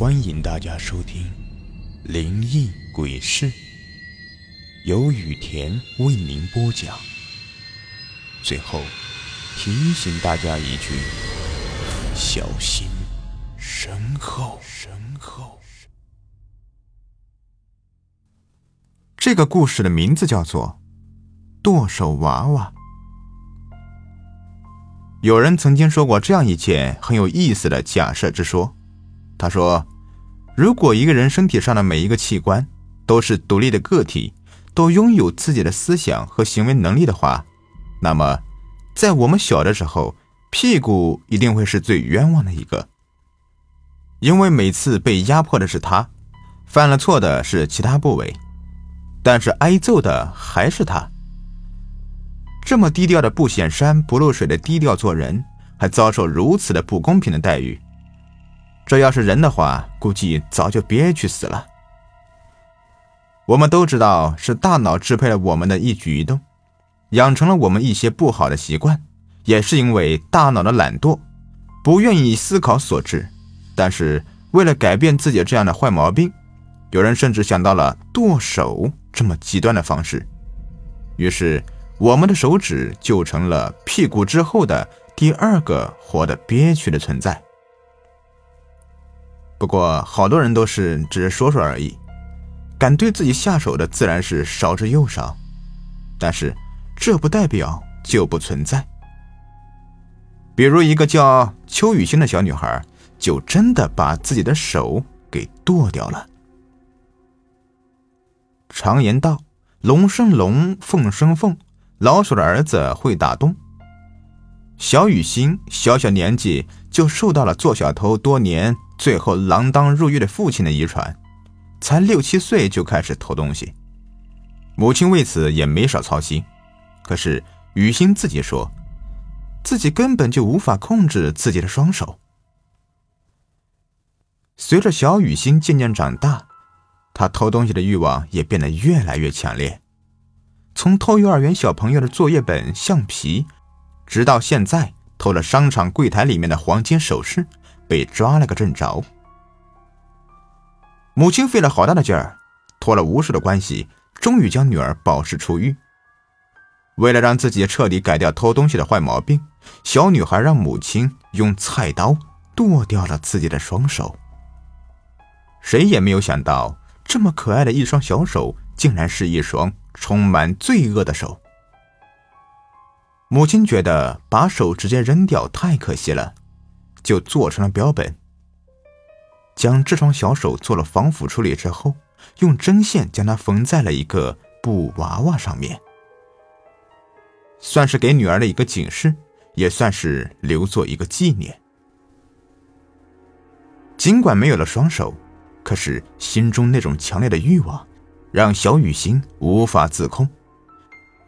欢迎大家收听《灵异鬼事》，由雨田为您播讲。最后提醒大家一句：小心身后。身后。这个故事的名字叫做《剁手娃娃》。有人曾经说过这样一件很有意思的假设之说，他说。如果一个人身体上的每一个器官都是独立的个体，都拥有自己的思想和行为能力的话，那么，在我们小的时候，屁股一定会是最冤枉的一个，因为每次被压迫的是他，犯了错的是其他部位，但是挨揍的还是他。这么低调的不显山不露水的低调做人，还遭受如此的不公平的待遇。这要是人的话，估计早就憋屈死了。我们都知道是大脑支配了我们的一举一动，养成了我们一些不好的习惯，也是因为大脑的懒惰，不愿意思考所致。但是为了改变自己这样的坏毛病，有人甚至想到了剁手这么极端的方式。于是我们的手指就成了屁股之后的第二个活得憋屈的存在。不过，好多人都是只是说说而已，敢对自己下手的自然是少之又少。但是，这不代表就不存在。比如，一个叫邱雨欣的小女孩，就真的把自己的手给剁掉了。常言道：“龙生龙，凤生凤，老鼠的儿子会打洞。”小雨欣小小年纪就受到了做小偷多年。最后锒铛入狱的父亲的遗传，才六七岁就开始偷东西，母亲为此也没少操心。可是雨欣自己说，自己根本就无法控制自己的双手。随着小雨欣渐渐长大，她偷东西的欲望也变得越来越强烈，从偷幼儿园小朋友的作业本、橡皮，直到现在偷了商场柜台里面的黄金首饰。被抓了个正着，母亲费了好大的劲儿，托了无数的关系，终于将女儿保释出狱。为了让自己彻底改掉偷东西的坏毛病，小女孩让母亲用菜刀剁掉了自己的双手。谁也没有想到，这么可爱的一双小手，竟然是一双充满罪恶的手。母亲觉得把手直接扔掉太可惜了。就做成了标本，将这双小手做了防腐处理之后，用针线将它缝在了一个布娃娃上面，算是给女儿的一个警示，也算是留作一个纪念。尽管没有了双手，可是心中那种强烈的欲望，让小雨欣无法自控，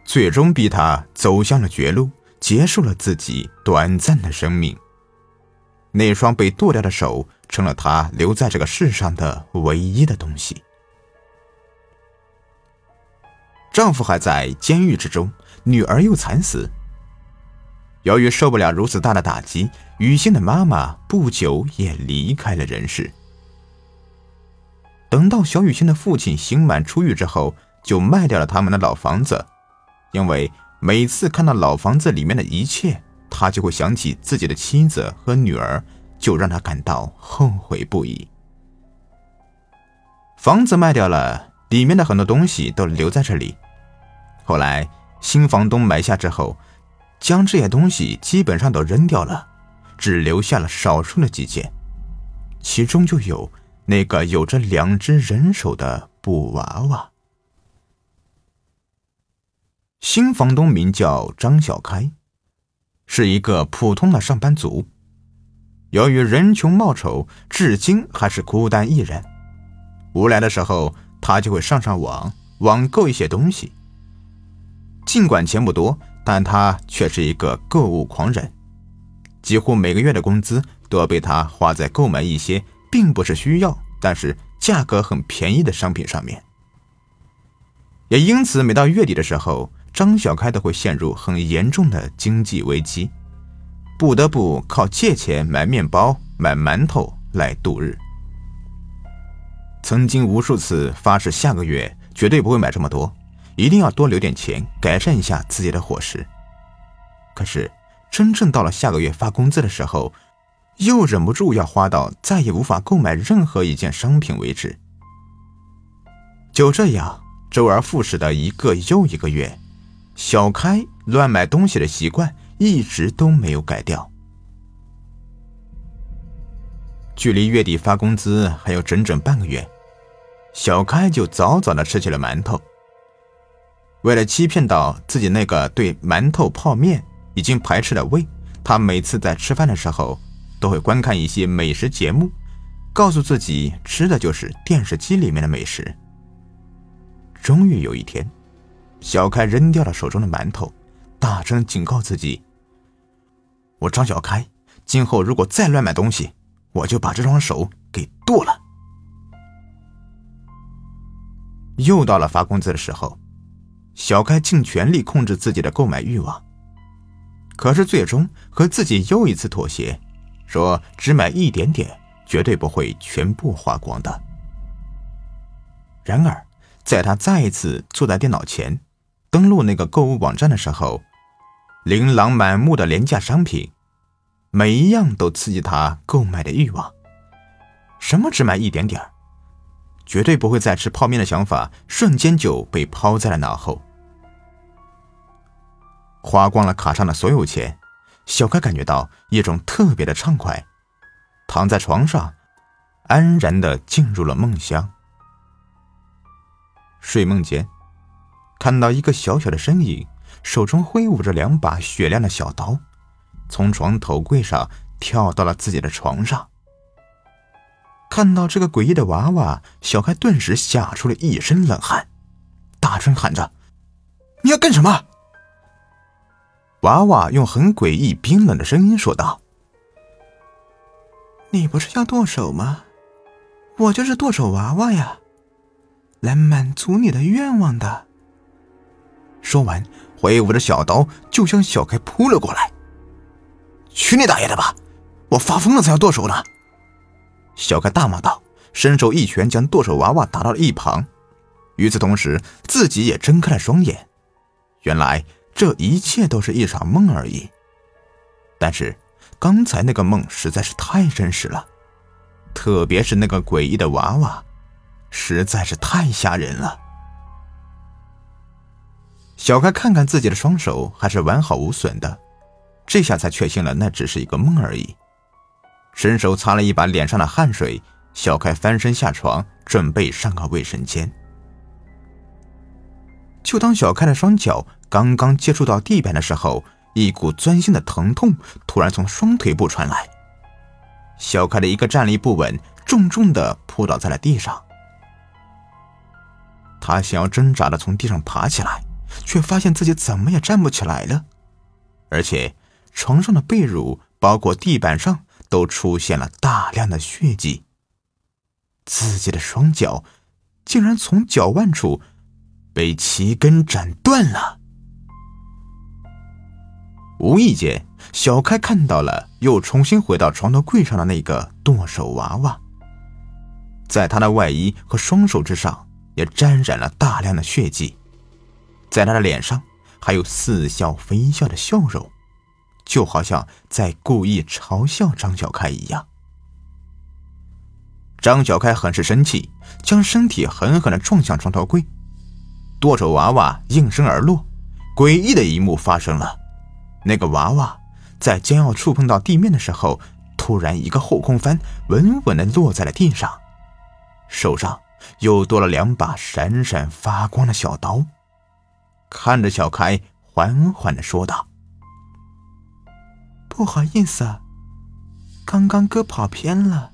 最终逼她走向了绝路，结束了自己短暂的生命。那双被剁掉的手成了他留在这个世上的唯一的东西。丈夫还在监狱之中，女儿又惨死。由于受不了如此大的打击，雨欣的妈妈不久也离开了人世。等到小雨欣的父亲刑满出狱之后，就卖掉了他们的老房子，因为每次看到老房子里面的一切。他就会想起自己的妻子和女儿，就让他感到后悔不已。房子卖掉了，里面的很多东西都留在这里。后来新房东买下之后，将这些东西基本上都扔掉了，只留下了少数的几件，其中就有那个有着两只人手的布娃娃。新房东名叫张小开。是一个普通的上班族，由于人穷貌丑，至今还是孤单一人。无聊的时候，他就会上上网，网购一些东西。尽管钱不多，但他却是一个购物狂人，几乎每个月的工资都要被他花在购买一些并不是需要，但是价格很便宜的商品上面。也因此，每到月底的时候，张小开都会陷入很严重的经济危机，不得不靠借钱买面包、买馒头来度日。曾经无数次发誓下个月绝对不会买这么多，一定要多留点钱改善一下自己的伙食。可是真正到了下个月发工资的时候，又忍不住要花到再也无法购买任何一件商品为止。就这样，周而复始的一个又一个月，小开乱买东西的习惯一直都没有改掉。距离月底发工资还有整整半个月，小开就早早的吃起了馒头。为了欺骗到自己那个对馒头泡面已经排斥的胃，他每次在吃饭的时候都会观看一些美食节目，告诉自己吃的就是电视机里面的美食。终于有一天，小开扔掉了手中的馒头，大声警告自己：“我张小开，今后如果再乱买东西。”我就把这双手给剁了。又到了发工资的时候，小开尽全力控制自己的购买欲望，可是最终和自己又一次妥协，说只买一点点，绝对不会全部花光的。然而，在他再一次坐在电脑前，登录那个购物网站的时候，琳琅满目的廉价商品。每一样都刺激他购买的欲望。什么只买一点点绝对不会再吃泡面的想法瞬间就被抛在了脑后。花光了卡上的所有钱，小开感觉到一种特别的畅快，躺在床上，安然的进入了梦乡。睡梦间，看到一个小小的身影，手中挥舞着两把雪亮的小刀。从床头柜上跳到了自己的床上，看到这个诡异的娃娃，小开顿时吓出了一身冷汗，大声喊着：“你要干什么？”娃娃用很诡异、冰冷的声音说道：“你不是要剁手吗？我就是剁手娃娃呀，来满足你的愿望的。”说完，挥舞着小刀就向小开扑了过来。去你大爷的吧！我发疯了才要剁手呢！小开大骂道，伸手一拳将剁手娃娃打到了一旁。与此同时，自己也睁开了双眼。原来这一切都是一场梦而已。但是刚才那个梦实在是太真实了，特别是那个诡异的娃娃，实在是太吓人了。小开看看自己的双手，还是完好无损的。这下才确信了，那只是一个梦而已。伸手擦了一把脸上的汗水，小开翻身下床，准备上个卫生间。就当小开的双脚刚刚接触到地板的时候，一股钻心的疼痛突然从双腿部传来。小开的一个站立不稳，重重的扑倒在了地上。他想要挣扎的从地上爬起来，却发现自己怎么也站不起来了，而且。床上的被褥，包括地板上，都出现了大量的血迹。自己的双脚竟然从脚腕处被齐根斩断了。无意间，小开看到了又重新回到床头柜上的那个剁手娃娃，在他的外衣和双手之上也沾染了大量的血迹，在他的脸上还有似笑非笑的笑容。就好像在故意嘲笑张小开一样。张小开很是生气，将身体狠狠的撞向床头柜，剁手娃娃应声而落。诡异的一幕发生了，那个娃娃在将要触碰到地面的时候，突然一个后空翻，稳稳的落在了地上，手上又多了两把闪闪发光的小刀，看着小开，缓缓的说道。不好意思，刚刚哥跑偏了，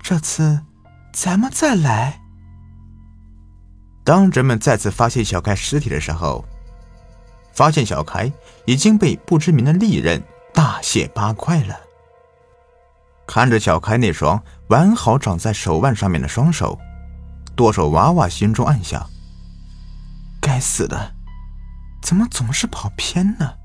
这次咱们再来。当人们再次发现小开尸体的时候，发现小开已经被不知名的利刃大卸八块了。看着小开那双完好长在手腕上面的双手，剁手娃娃心中暗想：该死的，怎么总是跑偏呢？